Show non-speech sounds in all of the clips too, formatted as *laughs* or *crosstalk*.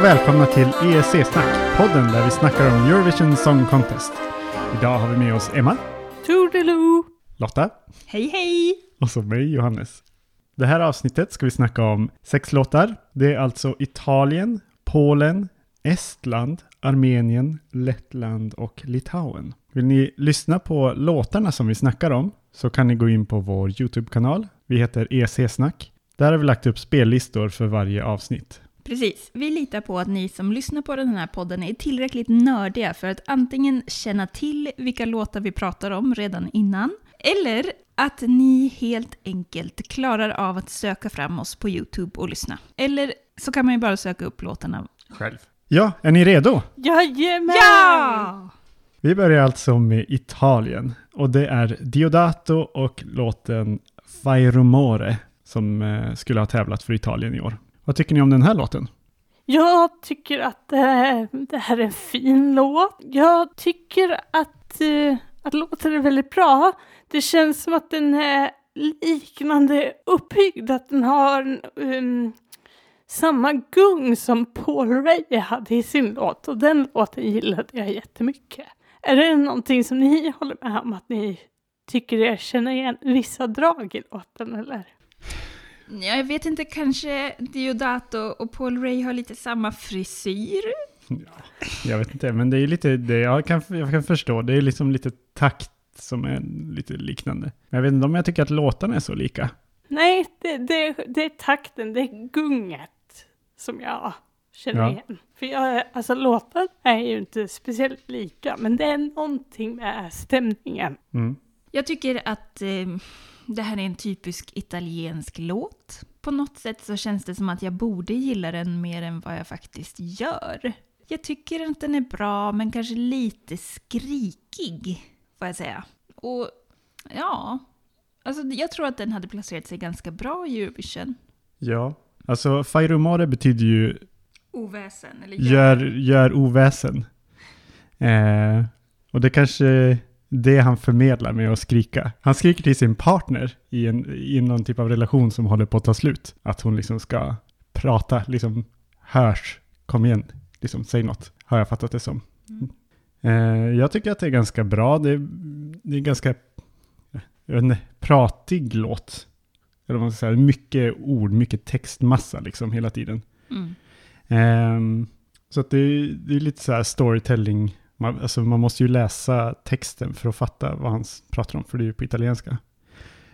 och välkomna till ESC-snack, podden där vi snackar om Eurovision Song Contest. Idag har vi med oss Emma, Toodaloo! Lotta Hej hej! och så mig, Johannes. Det här avsnittet ska vi snacka om sex låtar. Det är alltså Italien, Polen, Estland, Armenien, Lettland och Litauen. Vill ni lyssna på låtarna som vi snackar om så kan ni gå in på vår YouTube-kanal. Vi heter EC-snack. Där har vi lagt upp spellistor för varje avsnitt. Precis, vi litar på att ni som lyssnar på den här podden är tillräckligt nördiga för att antingen känna till vilka låtar vi pratar om redan innan, eller att ni helt enkelt klarar av att söka fram oss på YouTube och lyssna. Eller så kan man ju bara söka upp låtarna. Själv. Ja, är ni redo? Jajamän! Ja! Vi börjar alltså med Italien och det är Diodato och låten Fai Rumore som eh, skulle ha tävlat för Italien i år. Vad tycker ni om den här låten? Jag tycker att eh, det här är en fin låt. Jag tycker att, eh, att låten är väldigt bra. Det känns som att den är liknande uppbyggd, att den har um, samma gung som Paul Ray hade i sin låt och den låten gillade jag jättemycket. Är det någonting som ni håller med om att ni tycker er känna igen vissa drag i låten eller? Ja, Jag vet inte, kanske Diodato och Paul Ray har lite samma frisyr? Jag vet inte, men det är lite, det, jag, kan, jag kan förstå, det är liksom lite takt som är lite liknande. Men jag vet inte om jag tycker att låtarna är så lika. Nej, det, det, det är takten, det är gunget som jag känner Ja. igen. För jag, alltså låten är ju inte speciellt lika, men det är någonting med stämningen. Mm. Jag tycker att eh, det här är en typisk italiensk låt. På något sätt så känns det som att jag borde gilla den mer än vad jag faktiskt gör. Jag tycker att den är bra, men kanske lite skrikig, får jag säga. Och ja, alltså jag tror att den hade placerat sig ganska bra i Eurovision. Ja, alltså Fai Rumore betyder ju Oväsen, eller gör, gör oväsen. Eh, och det kanske det han förmedlar med att skrika. Han skriker till sin partner i, en, i någon typ av relation som håller på att ta slut. Att hon liksom ska prata, liksom hörs, kom igen, liksom säg något, har jag fattat det som. Mm. Eh, jag tycker att det är ganska bra, det är, det är ganska, inte, pratig låt. Eller vad man ska säga, mycket ord, mycket textmassa liksom hela tiden. Mm. Ehm, så att det, är- det är lite så här storytelling. Man, alltså man måste ju läsa texten för att fatta vad han pratar om, för det är ju på italienska.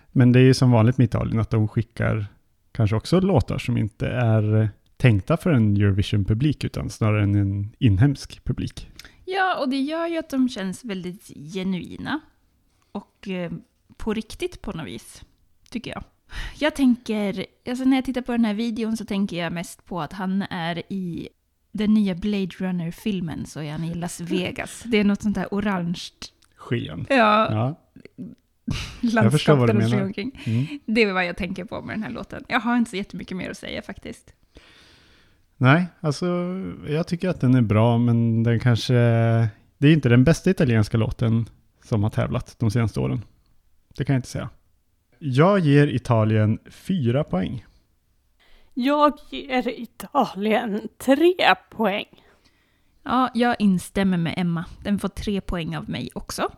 Men det är ju som vanligt med Italien att de skickar kanske också låtar som inte är tänkta för en Eurovision-publik, utan snarare en, en inhemsk publik. Ja, och det gör ju att de känns väldigt genuina. Och eh, på riktigt på något vis, tycker jag. Jag tänker, alltså när jag tittar på den här videon så tänker jag mest på att han är i den nya Blade Runner-filmen så är han i Las Vegas. Det är något sånt där orange Sken. ja, Ja. *laughs* landskap vad du menar. omkring. Mm. Det är vad jag tänker på med den här låten. Jag har inte så jättemycket mer att säga faktiskt. Nej, alltså jag tycker att den är bra, men den kanske... Det är inte den bästa italienska låten som har tävlat de senaste åren. Det kan jag inte säga. Jag ger Italien fyra poäng. Jag ger Italien tre poäng. Ja, jag instämmer med Emma. Den får tre poäng av mig också.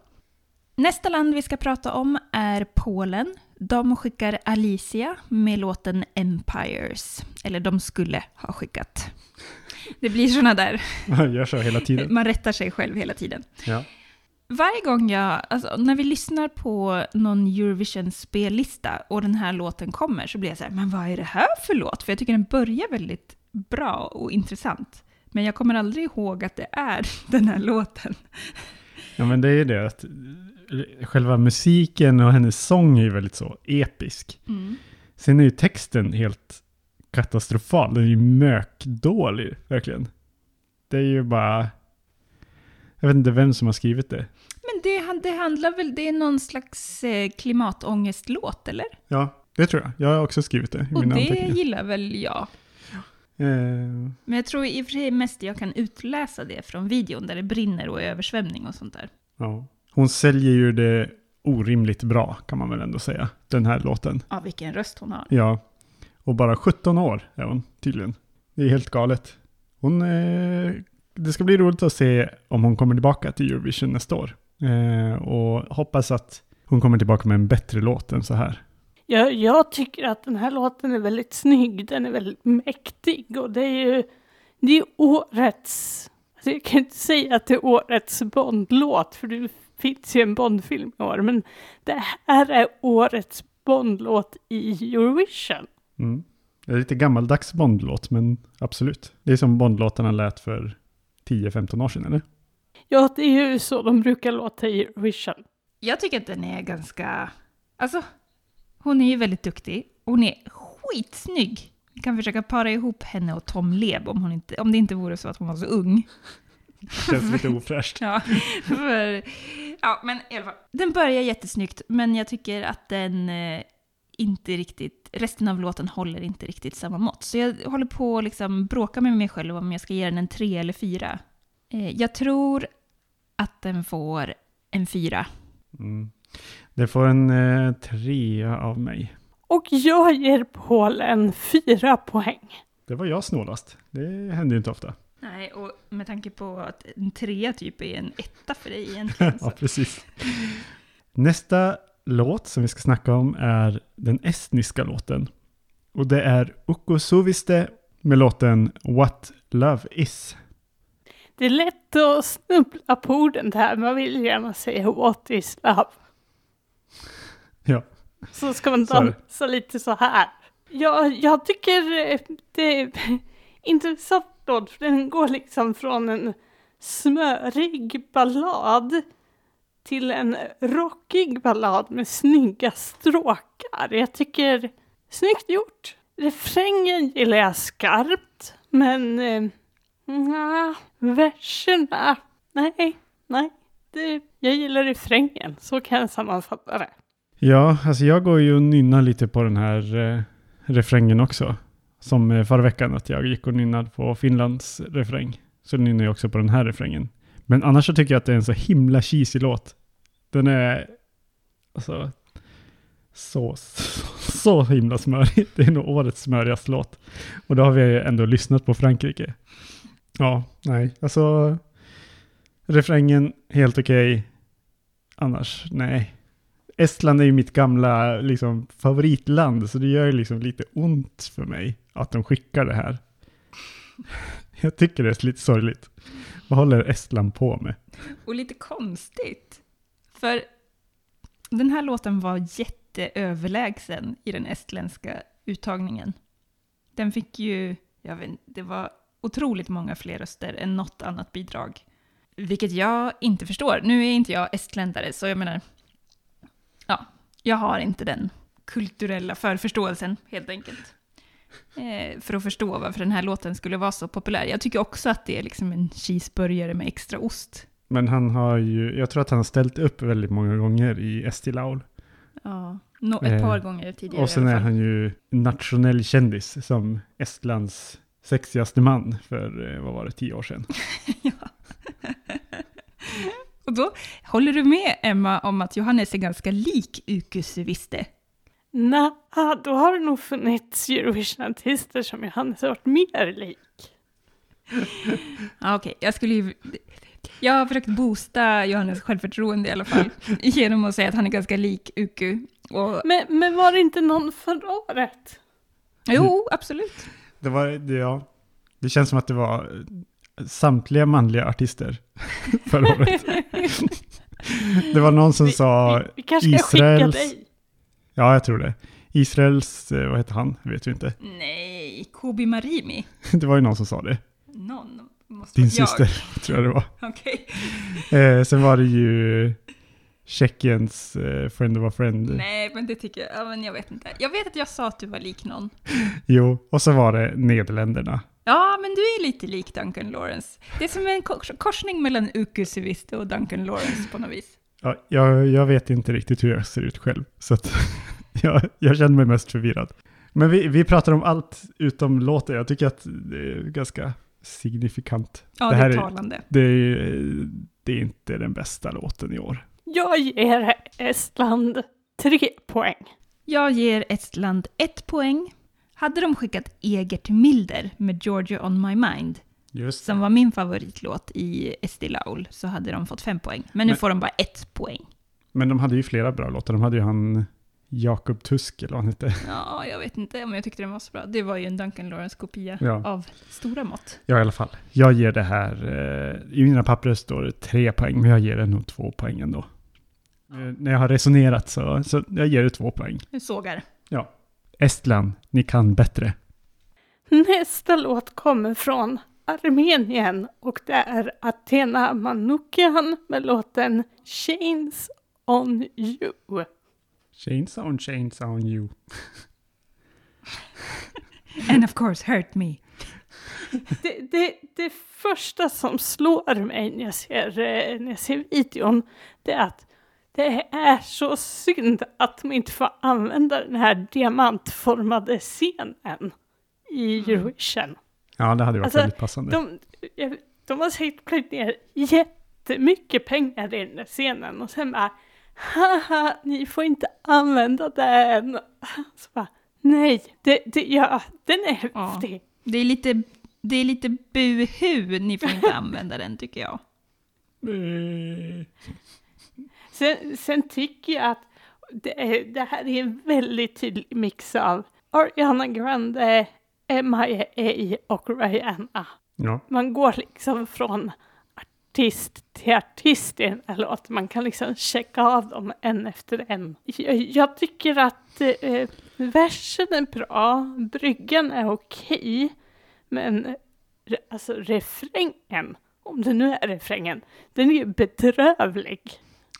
Nästa land vi ska prata om är Polen. De skickar Alicia med låten Empires. Eller de skulle ha skickat. Det blir såna där, Jag gör så hela tiden. man rättar sig själv hela tiden. Ja. Varje gång jag, alltså när vi lyssnar på någon Eurovision-spellista och den här låten kommer så blir jag så här, men vad är det här för låt? För jag tycker den börjar väldigt bra och intressant. Men jag kommer aldrig ihåg att det är *laughs* den här låten. ja, men det är det att själva musiken och hennes sång är ju väldigt så episk. Sen är ju texten helt katastrofal. Den är ju mökdålig, verkligen. Det är ju bara... Jag vet inte vem som har skrivit det. Men det, det handlar väl, det är någon slags eh, klimatångestlåt, eller? Ja, det tror jag. Jag har också skrivit det i Och mina det anteckningar. gillar väl jag. Eh, Men jag tror i och för sig mest jag kan utläsa det från videon där det brinner och är översvämning och sånt där. ja. Hon säljer ju det orimligt bra, kan man väl ändå säga, den här låten. Ja, vilken röst hon har. Ja, och bara 17 år är hon tydligen. Det är helt galet. Hon, eh, det ska bli roligt att se om hon kommer tillbaka till Eurovision nästa år. Eh, och hoppas att hon kommer tillbaka med en bättre låt än så här. Jag, jag tycker att den här låten är väldigt snygg, den är väldigt mäktig och det är ju det är årets, alltså jag kan inte säga att det är årets Bondlåt för det finns ju en Bondfilm i år, men det här är årets Bondlåt i Eurovision. Mm. Det är lite gammaldags Bondlåt, men absolut. Det är som Bondlåtarna lät för 10-15 år sedan, eller? Ja, det är ju så de brukar låta i Eurovision. Jag tycker att den är ganska... Alltså, hon är ju väldigt duktig. Hon är skitsnygg. Vi kan försöka para ihop henne och Tom Leb om, hon inte, om det inte vore så att hon var så ung. Känns lite ofräscht. *laughs* Ja, för, ja, men i alla fall. Den börjar jättesnyggt, men jag tycker att den eh, inte riktigt, resten av låten håller inte riktigt samma mått. Så jag håller på att liksom bråka med mig själv om jag ska ge den en tre eller fyra. Eh, jag tror att den får en fyra. Mm. Det får en eh, trea av mig. Och jag ger Paul en fyra poäng. Det var jag snålast. Det händer ju inte ofta. Nej, och med tanke på att en trea typ är en etta för dig egentligen. *laughs* ja, precis. Nästa låt som vi ska snacka om är den estniska låten. Och det är Ukko Suviste med låten What Love Is. Det är lätt att snubbla på orden där, man vill gärna säga what is love. Ja. Så ska man Så dansa lite så här. Jag, jag tycker eh, det är *laughs* intressant låt, för den går liksom från en smörig ballad till en rockig ballad med snygga stråkar. Jag tycker, snyggt gjort. Refrängen gillar jag skarpt, men eh, nja, verserna, nej, nej. Det, jag gillar refrängen, så kan jag sammanfatta det. Ja, alltså jag går ju och nynnar lite på den här eh, refrängen också. Som eh, förra veckan att jag gick och nynnade på Finlands refräng. Så nynnar jag också på den här refrängen. Men annars så tycker jag att det är en så himla cheesy låt. Den är alltså så, så, *laughs* så himla smörig. Det är nog årets smörigaste låt. Och då har vi ändå lyssnat på Frankrike. Ja, nej, alltså refrängen helt okej. Annars, nej. Estland är ju mitt gamla liksom, favoritland, så det gör ju liksom lite ont för mig att de skickar det här. Jag tycker det är lite sorgligt. Vad håller Estland på med? Och lite konstigt. För den här låten var jätteöverlägsen i den estländska uttagningen. Den fick ju, jag vet inte, det var otroligt många fler röster än något annat bidrag. Vilket jag inte förstår. Nu är inte jag estländare, så jag menar, ja, jag har inte den kulturella förförståelsen helt enkelt. Eh, för att förstå varför den här låten skulle vara så populär. Jag tycker också att det är liksom en cheeseburgare med extra ost. Men han har ju, jag tror att han har ställt upp väldigt många gånger i Estilaul. Ja, no, ett Eh, par gånger tidigare Och sen är han ju nationell kändis som Estlands sexigaste man för, eh, vad var det, tio år sedan. *laughs* ja. Och då håller du med Emma om att Johannes är ganska lik Ukusviste? Nja, då har det nog funnits Eurovision-artister som Johannes har varit mer lik. *laughs* Okej, jag skulle ju... Jag har försökt boosta Johannes självförtroende i alla fall, *laughs* genom att säga att han är ganska lik Uku. Och, Men, men var det inte någon förra året? jo, absolut. Det var, det, ja, det känns som att det var eh, samtliga manliga artister *laughs* förra året. *laughs* Det var någon som Vi, sa, vi, vi kanske ska skicka Israels- dig. ja jag tror det, Israels, eh, vad heter han, vet vi inte. Nej, Kobi Marimi. Det var ju någon som sa det, Någon måste din syster *laughs* tror jag det var. Okej. Eh, sen var det ju Tjeckiens eh, Friend of a Friend. Nej, men det tycker jag, ja, men jag vet inte. Jag vet att jag sa att du var lik någon. *laughs* Jo, och så var det Nederländerna. Ja, men du är lite lik Duncan Lawrence. Det är som en kors korsning mellan Uku Suviste och Duncan Lawrence på något vis. Ja, jag, jag vet inte riktigt hur jag ser ut själv, så att *laughs* jag, jag känner mig mest förvirrad. Men vi, vi pratar om allt utom låten. Jag tycker att det är ganska signifikant. Ja, Det det, här är är- talande. Det är, det är inte den bästa låten i år. Jag ger Estland tre poäng. Jag ger Estland ett poäng. Hade de skickat Egert Milder med Georgia on my mind Just som var min favoritlåt i Esti Laul, så hade de fått fem poäng. Men nu Men- får de bara ett poäng. Men de hade ju flera bra låtar. De hade ju han Jakob Tusk, eller vad han hette. Ja, jag vet inte om jag tyckte den var så bra. Det var ju en Duncan Lawrence-kopia Ja. av stora mått. Ja, i alla fall. Jag ger det här, eh, i mina papper står det tre poäng, men jag ger det nog två poäng ändå. Eh, när jag har resonerat så, så jag ger det två poäng. Jag sågar. Ja. Estland, ni kan bättre. Nästa låt kommer från Armenien och det är Athena Manoukian med låten Chains on you. Chains on chains on you. And of course hurt me. *laughs* Det, det, det första som slår mig när jag, ser, eh, när jag ser videon det är att det är så synd att de inte får använda den här diamantformade scenen i Eurovision. Ja, det hade varit Alltså, väldigt passande. De, de har säkert plöjt ner jättemycket pengar i den där scenen och sen bara haha, ni får inte använda den. Så bara, nej, det, det, ja, den är Ja. häftig. Det är lite, det är lite buhu, ni får inte använda den tycker jag. Eh, Sen, sen tycker jag att det, är, det här är en väldigt tydlig mix av Ariana Grande, MIA och Rihanna. Ja, Man går liksom från artist till artist i den här låten. Man kan liksom checka av dem en efter en. Jag, jag tycker att eh, versen är bra, bryggan är okej, men re, alltså refrängen, om det nu är refrängen, den är ju bedrövlig.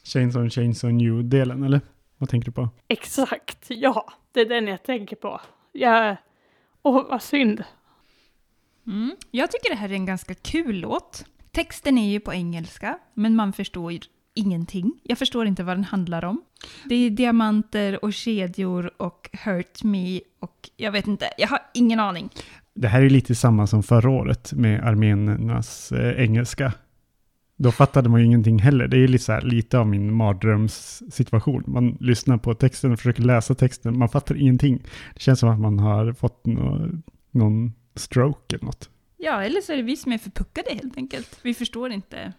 chains on chains on you-delen, eller? Vad tänker du på? Exakt, ja, det är den jag tänker på. Jag, åh vad synd. Mm. Jag tycker det här är en ganska kul låt. Texten är ju på engelska, men man förstår ju ingenting. Jag förstår inte vad den handlar om. Det är diamanter och kedjor och hurt me och jag vet inte, jag har ingen aning. Det här är lite samma som förra året med armenernas eh, engelska. Då fattade man ju ingenting heller. Det är lite, så här, lite av min mardrömssituation. Man lyssnar på texten och försöker läsa texten. Man fattar ingenting. Det känns som att man har fått någon stroke eller något. Ja, eller så är det vi som är förpuckade helt enkelt. Vi förstår inte.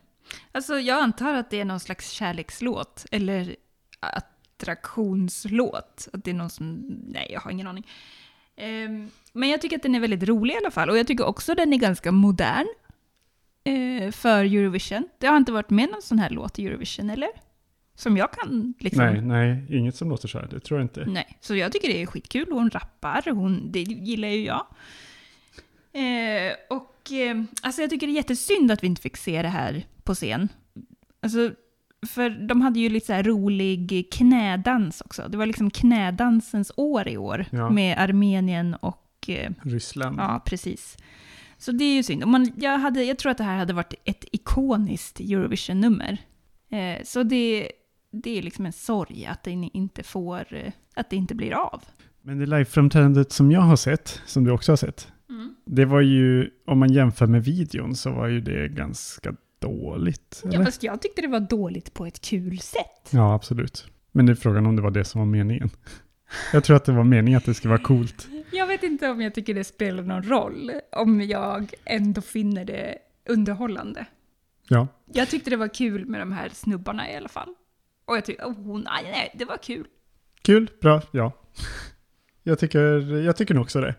Alltså, jag antar att det är någon slags kärlekslåt, eller attraktionslåt. Att det är någon som... Nej, jag har ingen aning. Ehm, men jag tycker att den är väldigt rolig i alla fall. Och jag tycker också att den är ganska modern eh, för Eurovision. Det har inte varit med någon sån här låt i Eurovision, eller? Som jag kan liksom... Nej, nej, inget som låter så här. Det tror jag inte. Nej, så jag tycker det är skitkul. Hon rappar, hon, det gillar ju jag. Eh, och eh, alltså jag tycker det är jättesynd att vi inte fick se det här på scen. Alltså, för de hade ju lite så här rolig knädans också. Det var liksom knädansens år i år Ja. med Armenien och... Eh, Ryssland. ja, precis. Så det är ju synd. Man, jag, hade, jag tror att det här hade varit ett ikoniskt Eurovision-nummer. Eh, så det, det är liksom en sorg att det inte får... eh, Att det inte blir av. Men det liveframträdandet som jag har sett, som du också har sett, det var ju, om man jämför med videon, så var ju det ganska dåligt. Ja, eller? fast jag tyckte det var dåligt på ett kul sätt. Ja, absolut. Men det är frågan om det var det som var meningen. Jag tror att det var meningen att det skulle vara coolt. Jag vet inte om jag tycker det spelar någon roll, om jag ändå finner det underhållande. Ja, Jag tyckte det var kul med de här snubbarna i alla fall. Och jag tyckte, oh, nej, nej, det var kul. kul, bra, ja. Jag tycker, jag tycker nog också det.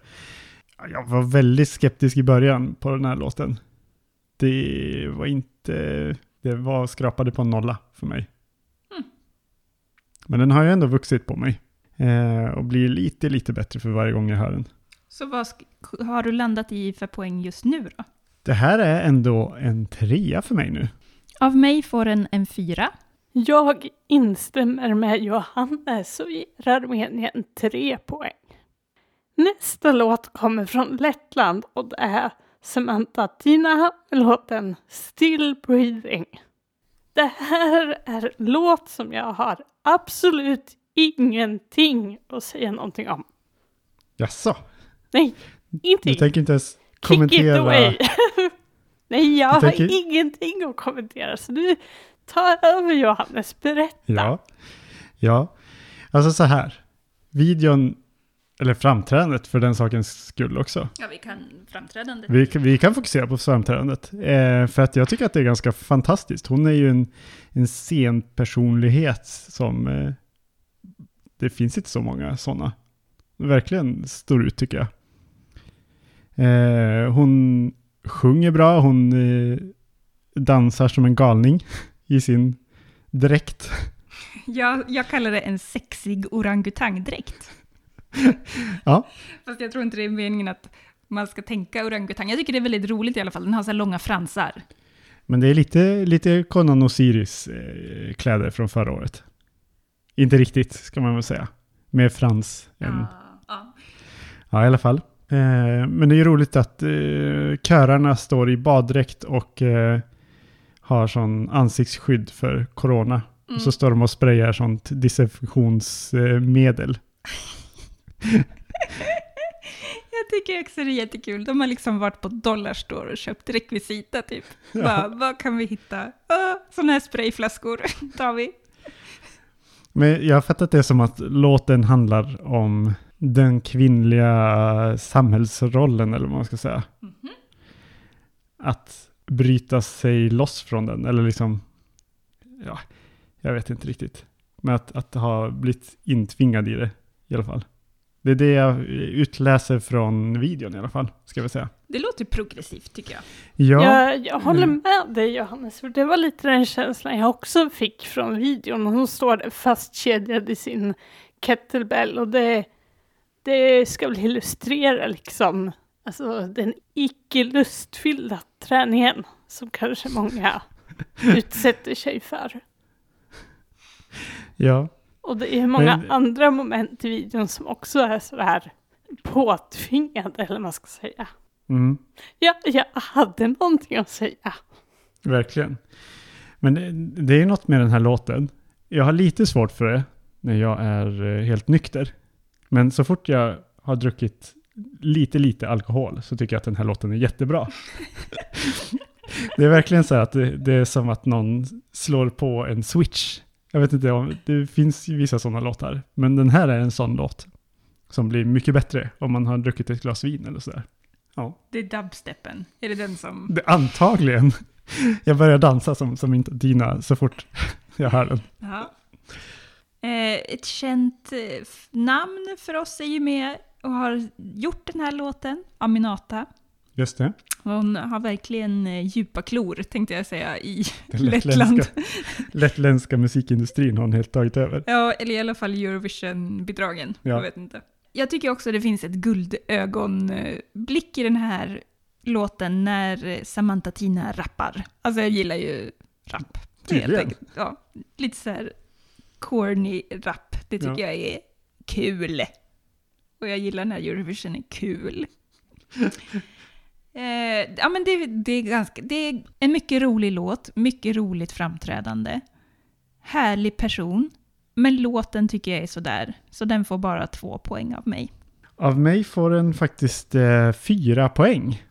Jag var väldigt skeptisk i början på den här låten. Det var inte, det var skrapade på en nolla för mig. Mm. Men den har ju ändå vuxit på mig. Eh, och blir lite, lite bättre för varje gång jag hör den. Så vad har du landat i för poäng just nu då? Det här är ändå en trea för mig nu. Av mig får den en fyra. Jag instämmer med Johannes och ger Armenien tre poäng. Nästa låt kommer från Lettland och det är Samantha Tina med låten Still Breathing. Det här är en låt som jag har absolut ingenting att säga någonting om. Jaså? Nej, Du ingenting. tänker inte ens Kick it kommentera? away. *laughs* Nej, jag har tänker- ingenting att kommentera. Så du, ta över Johannes, berätta. Ja. Ja. Alltså så här. Videon Eller framträdandet för den sakens skull också. Ja, vi kan framträdande. Vi, kan- vi kan fokusera på framträdandet. Eh, för att jag tycker att det är ganska fantastiskt. Hon är ju en, en scenpersonlighet som... Eh, det finns inte så många sådana. Verkligen står ut tycker jag. Eh, hon sjunger bra, hon eh, dansar som en galning *laughs* i sin dräkt. *laughs* Jag, jag kallar det en sexig orangutangdräkt. *laughs* Ja. Fast jag tror inte det är meningen att man ska tänka orangutang. Jag tycker det är väldigt roligt i alla fall. Den har så här långa fransar. Men det är lite, lite Conan Osiris eh, kläder från förra året. Inte riktigt, ska man väl säga. Mer frans än... ja. Ja, i alla fall. Eh, men det är ju roligt att eh, körarna står i baddräkt och eh, har sån ansiktsskydd för corona. Mm. Och så står de och sprayar sånt desinfektionsmedel. *laughs* *laughs* Jag tycker också det är jättekul. De har liksom varit på Dollarstore och köpt rekvisita typ. Bara, vad kan vi hitta? Ah, sådana här sprayflaskor *laughs* tar vi. Men jag har fattat det som att låten handlar om den kvinnliga samhällsrollen, eller vad man ska säga. Mhm. Att bryta sig loss från den, eller liksom, ja, jag vet inte riktigt. Men att, att ha blivit intvingad i det, i alla fall. Det är det jag utläser från videon i alla fall, ska vi säga. Det låter progressivt tycker jag. Ja, Jag, jag håller Mm. med dig Johannes, för det var lite den känslan jag också fick från videon. Hon står där fastkedjad i sin kettlebell och det, det ska väl illustrera liksom alltså, den icke lustfyllda träningen som kanske många *laughs* utsätter sig för. ja. Och det är många Men- andra moment i videon som också är sådär påtvingade, eller vad man ska säga. Mm. Ja, jag hade någonting att säga. Verkligen. Men det, det är något med den här låten. Jag har lite svårt för det när jag är eh, helt nykter. Men så fort jag har druckit lite, lite alkohol så tycker jag att den här låten är jättebra. *laughs* det är verkligen så här att det, det är som att någon slår på en switch. Jag vet inte om, det finns vissa sådana låtar. Men den här är en sån låt som blir mycket bättre om man har druckit ett glas vin eller sådär. Ja. Det är dubstepen. Är det den som... Det, antagligen. Jag börjar dansa som, som inte Dina så fort jag hör den. Ja. Eh, ett känt eh, namn för oss är ju med och har gjort den här låten, Aminata. Just det. Hon har verkligen eh, djupa klor, tänkte jag säga, i *laughs* Den Lettland. *laughs* lettländska, lettländska musikindustrin har hon helt tagit över. Ja, eller i alla fall Eurovision-bidragen. Ja. Jag vet inte. Jag tycker också det finns ett guldögonblick i den här låten när Samantha Tina rappar. Alltså jag gillar ju rap. helt Tydligen. Ja, lite så här corny rap. Det tycker Ja. jag är kul. Och jag gillar när Eurovision är kul. *laughs* eh, ja men det, det, är ganska, det är en mycket rolig låt, mycket roligt framträdande. Härlig person. Men låten tycker jag är sådär, så den får bara två poäng av mig. Av mig får den faktiskt eh, fyra poäng.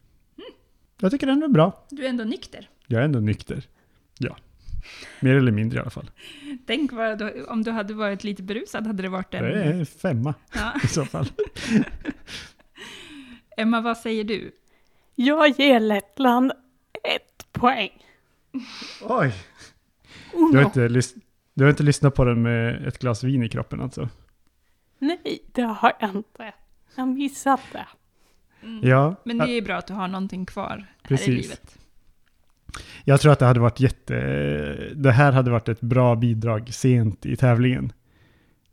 Jag tycker den är bra. Du är ändå nykter. Jag är ändå nykter. Ja. Mer eller mindre i alla fall. Tänk vad du, om du hade varit lite berusad hade det varit en... Det är femma Ja. i så fall. *laughs* Emma, vad säger du? Jag ger Lettland ett poäng. Oj! Du har, inte lys- du har inte lyssnat på den med ett glas vin i kroppen alltså? Nej, det har jag inte. Jag missat det. Ja. Mm. Men det är bra att du har någonting kvar här i Precis. livet. Jag tror att det hade varit jätte... Det här hade varit ett bra bidrag sent i tävlingen.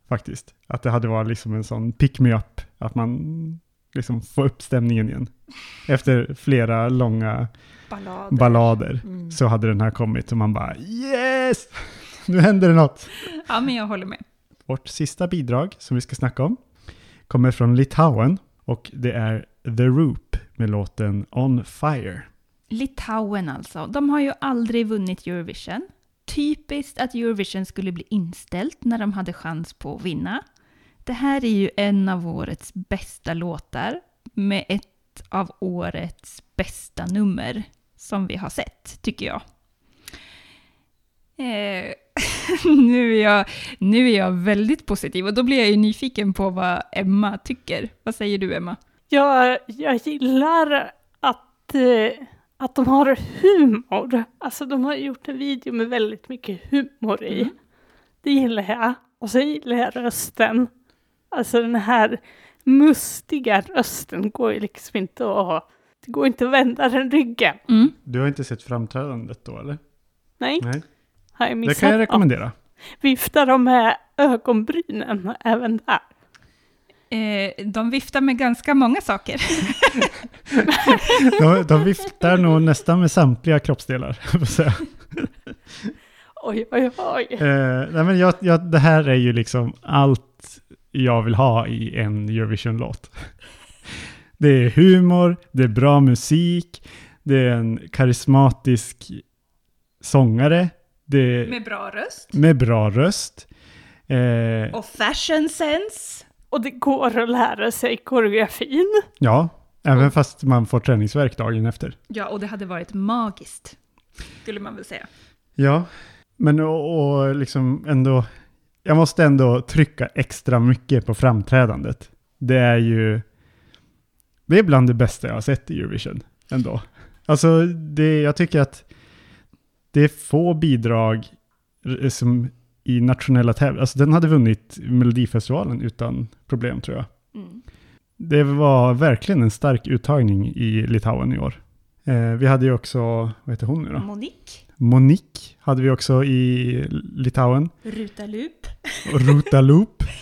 Faktiskt. Att det hade varit liksom en sån pick-me-up. Att man liksom får upp stämningen igen. Efter flera långa Ballader. ballader Mm. så hade den här kommit och man bara yes! Nu händer det något. Ja, men jag håller med. Vårt sista bidrag som vi ska snacka om kommer från Litauen och det är The Roop med låten On Fire. Litauen alltså. De har ju aldrig vunnit Eurovision. Typiskt att Eurovision skulle bli inställt när de hade chans på att vinna. Det här är ju en av årets bästa låtar med ett av årets bästa nummer som vi har sett, tycker jag. Eh, *laughs* nu, är jag, nu är jag väldigt positiv och då blir jag ju nyfiken på vad Emma tycker. Vad säger du Emma? Jag, jag gillar att, eh, att de har humor. Alltså de har gjort en video med väldigt mycket humor i. Mm. Det gillar jag. Och så gillar jag rösten. Alltså den här mustiga rösten går ju liksom inte att... Det går inte att vända den ryggen. Mm. Du har inte sett framträdandet då eller? Nej, Nej. har jag missat? Det kan jag Ja. rekommendera. Viftar de med ögonbrynen även där? Eh, de viftar med ganska många saker. *laughs* De, de viftar nog nästan med samtliga kroppsdelar. *laughs* Oj, oj, oj. Eh, nej men jag, jag, det här är ju liksom allt jag vill ha i en Eurovision-låt. Det är humor, det är bra musik, det är en karismatisk sångare, det är Med bra röst. med bra röst. Eh, Och fashion sense. Och det går att lära sig koreografin. ja, även fast man får träningsvärk dagen efter. Ja, och det hade varit magiskt. Skulle man väl säga. Ja, men och, och liksom ändå, jag måste ändå trycka extra mycket på framträdandet. Det är ju, det är bland det bästa jag har sett i Eurovision ändå. Alltså, det, jag tycker att det är få bidrag som i nationella tävlingar, alltså den hade vunnit Melodifestivalen utan problem tror jag. Mm. Det var verkligen en stark uttagning i Litauen i år. Eh, vi hade ju också, vad heter hon nu då? Monique. Monique hade vi också i Litauen. Rutalup. Och Ruta Loop. *laughs*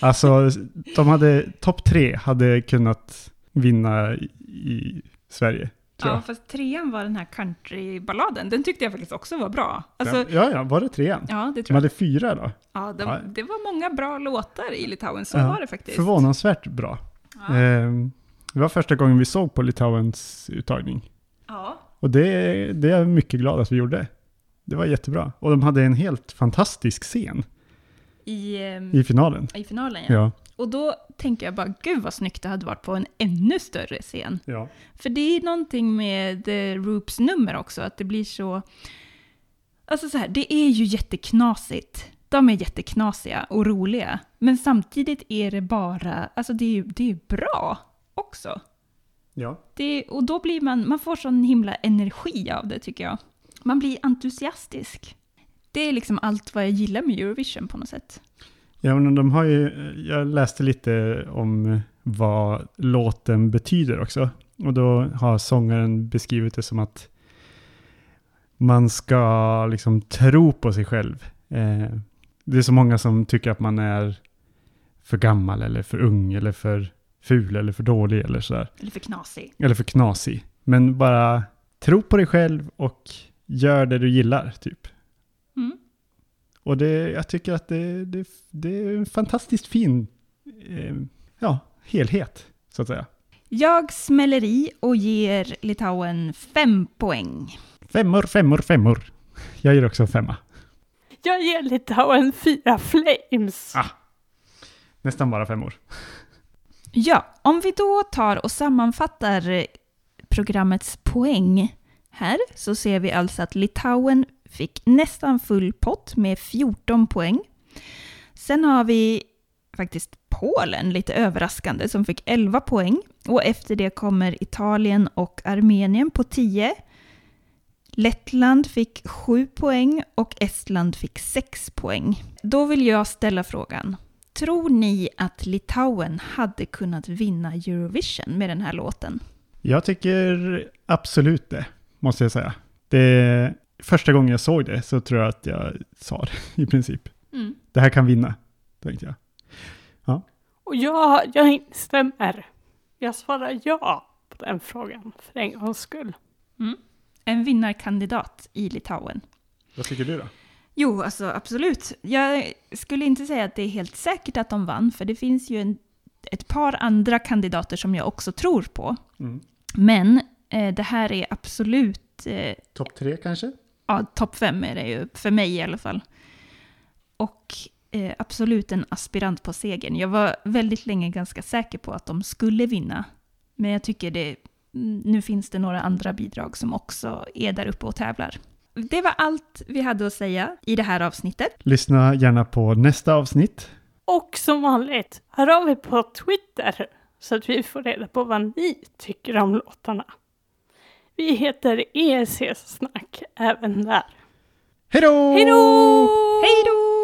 Alltså, de hade, topp tre hade kunnat vinna i, Sverige. Ja, jag. fast trean var den här countryballaden. Den tyckte jag faktiskt också var bra. Alltså, ja, ja, ja, var det trean? det De tror jag. hade fyra då. Ja, de, Ja. det var många bra låtar i Litauen, så Ja, var det faktiskt. Förvånansvärt bra. Ja. Ehm, det var första gången vi såg på Litauens uttagning. ja. Och det, det är jag mycket glad att vi gjorde. Det var jättebra. Och de hade en helt fantastisk scen I, ehm, i finalen. i finalen, ja. Ja. Och då tänker jag bara, gud vad snyggt det hade varit på en ännu större scen. ja. För det är någonting med Roops nummer också, att det blir så... Alltså så här, det är ju jätteknasigt. De är jätteknasiga och roliga. Men samtidigt är det bara, alltså det är ju det är bra också. Ja. Det, och då blir man, man får sån himla energi av det tycker jag. Man blir entusiastisk. Det är liksom allt vad jag gillar med Eurovision på något sätt. Ja, men de har ju, jag läste lite om vad låten betyder också. Och då har sångaren beskrivit det som att man ska liksom tro på sig själv. Eh, det är så många som tycker att man är för gammal eller för ung eller för ful eller för dålig eller sådär. Eller för knasig. Eller för knasig. Men bara tro på dig själv och gör det du gillar, typ. Mm. Och det, jag tycker att det, det, det är en fantastiskt fin eh, ja, helhet, så att säga. Jag smäller i och ger Litauen fem poäng. Femmor, femmor, femmor. Jag ger också en femma. Jag ger Litauen fyra flames. Ah. Nästan bara femmor. Ja, om vi då tar och sammanfattar eh, programmets poäng här så ser vi alltså att Litauen fick nästan full pott med 14 poäng. Sen har vi faktiskt Polen, lite överraskande, som fick 11 poäng. Och efter det kommer Italien och Armenien på 10. Lettland fick 7 poäng och Estland fick 6 poäng. Då vill jag ställa frågan. Tror ni att Litauen hade kunnat vinna Eurovision med den här låten? Jag tycker absolut det, måste jag säga. Det, första gången jag såg det så tror jag att jag sa det *laughs* i princip. Det här kan vinna, tänkte jag. Och jag, jag instämmer. Jag svarar ja på den frågan för en gångs skull. En vinnarkandidat i Litauen. Vad tycker du då? Jo, alltså absolut. Jag skulle inte säga att det är helt säkert att de vann, för det finns ju en, ett par andra kandidater som jag också tror på. Mm. Men eh, det här är absolut eh, Topp tre kanske? ja, topp fem är det ju, för mig i alla fall. Och eh, absolut en aspirant på segern. Jag var väldigt länge ganska säker på att de skulle vinna. Men jag tycker det, mm, nu finns det några andra bidrag som också är där uppe och tävlar. Det var allt vi hade att säga i det här avsnittet. Lyssna gärna på nästa avsnitt. Och som vanligt, hör av er på Twitter så att vi får reda på vad ni tycker om låtarna. Vi heter ESC Snack även där. Hej då! Hej då! Hej då!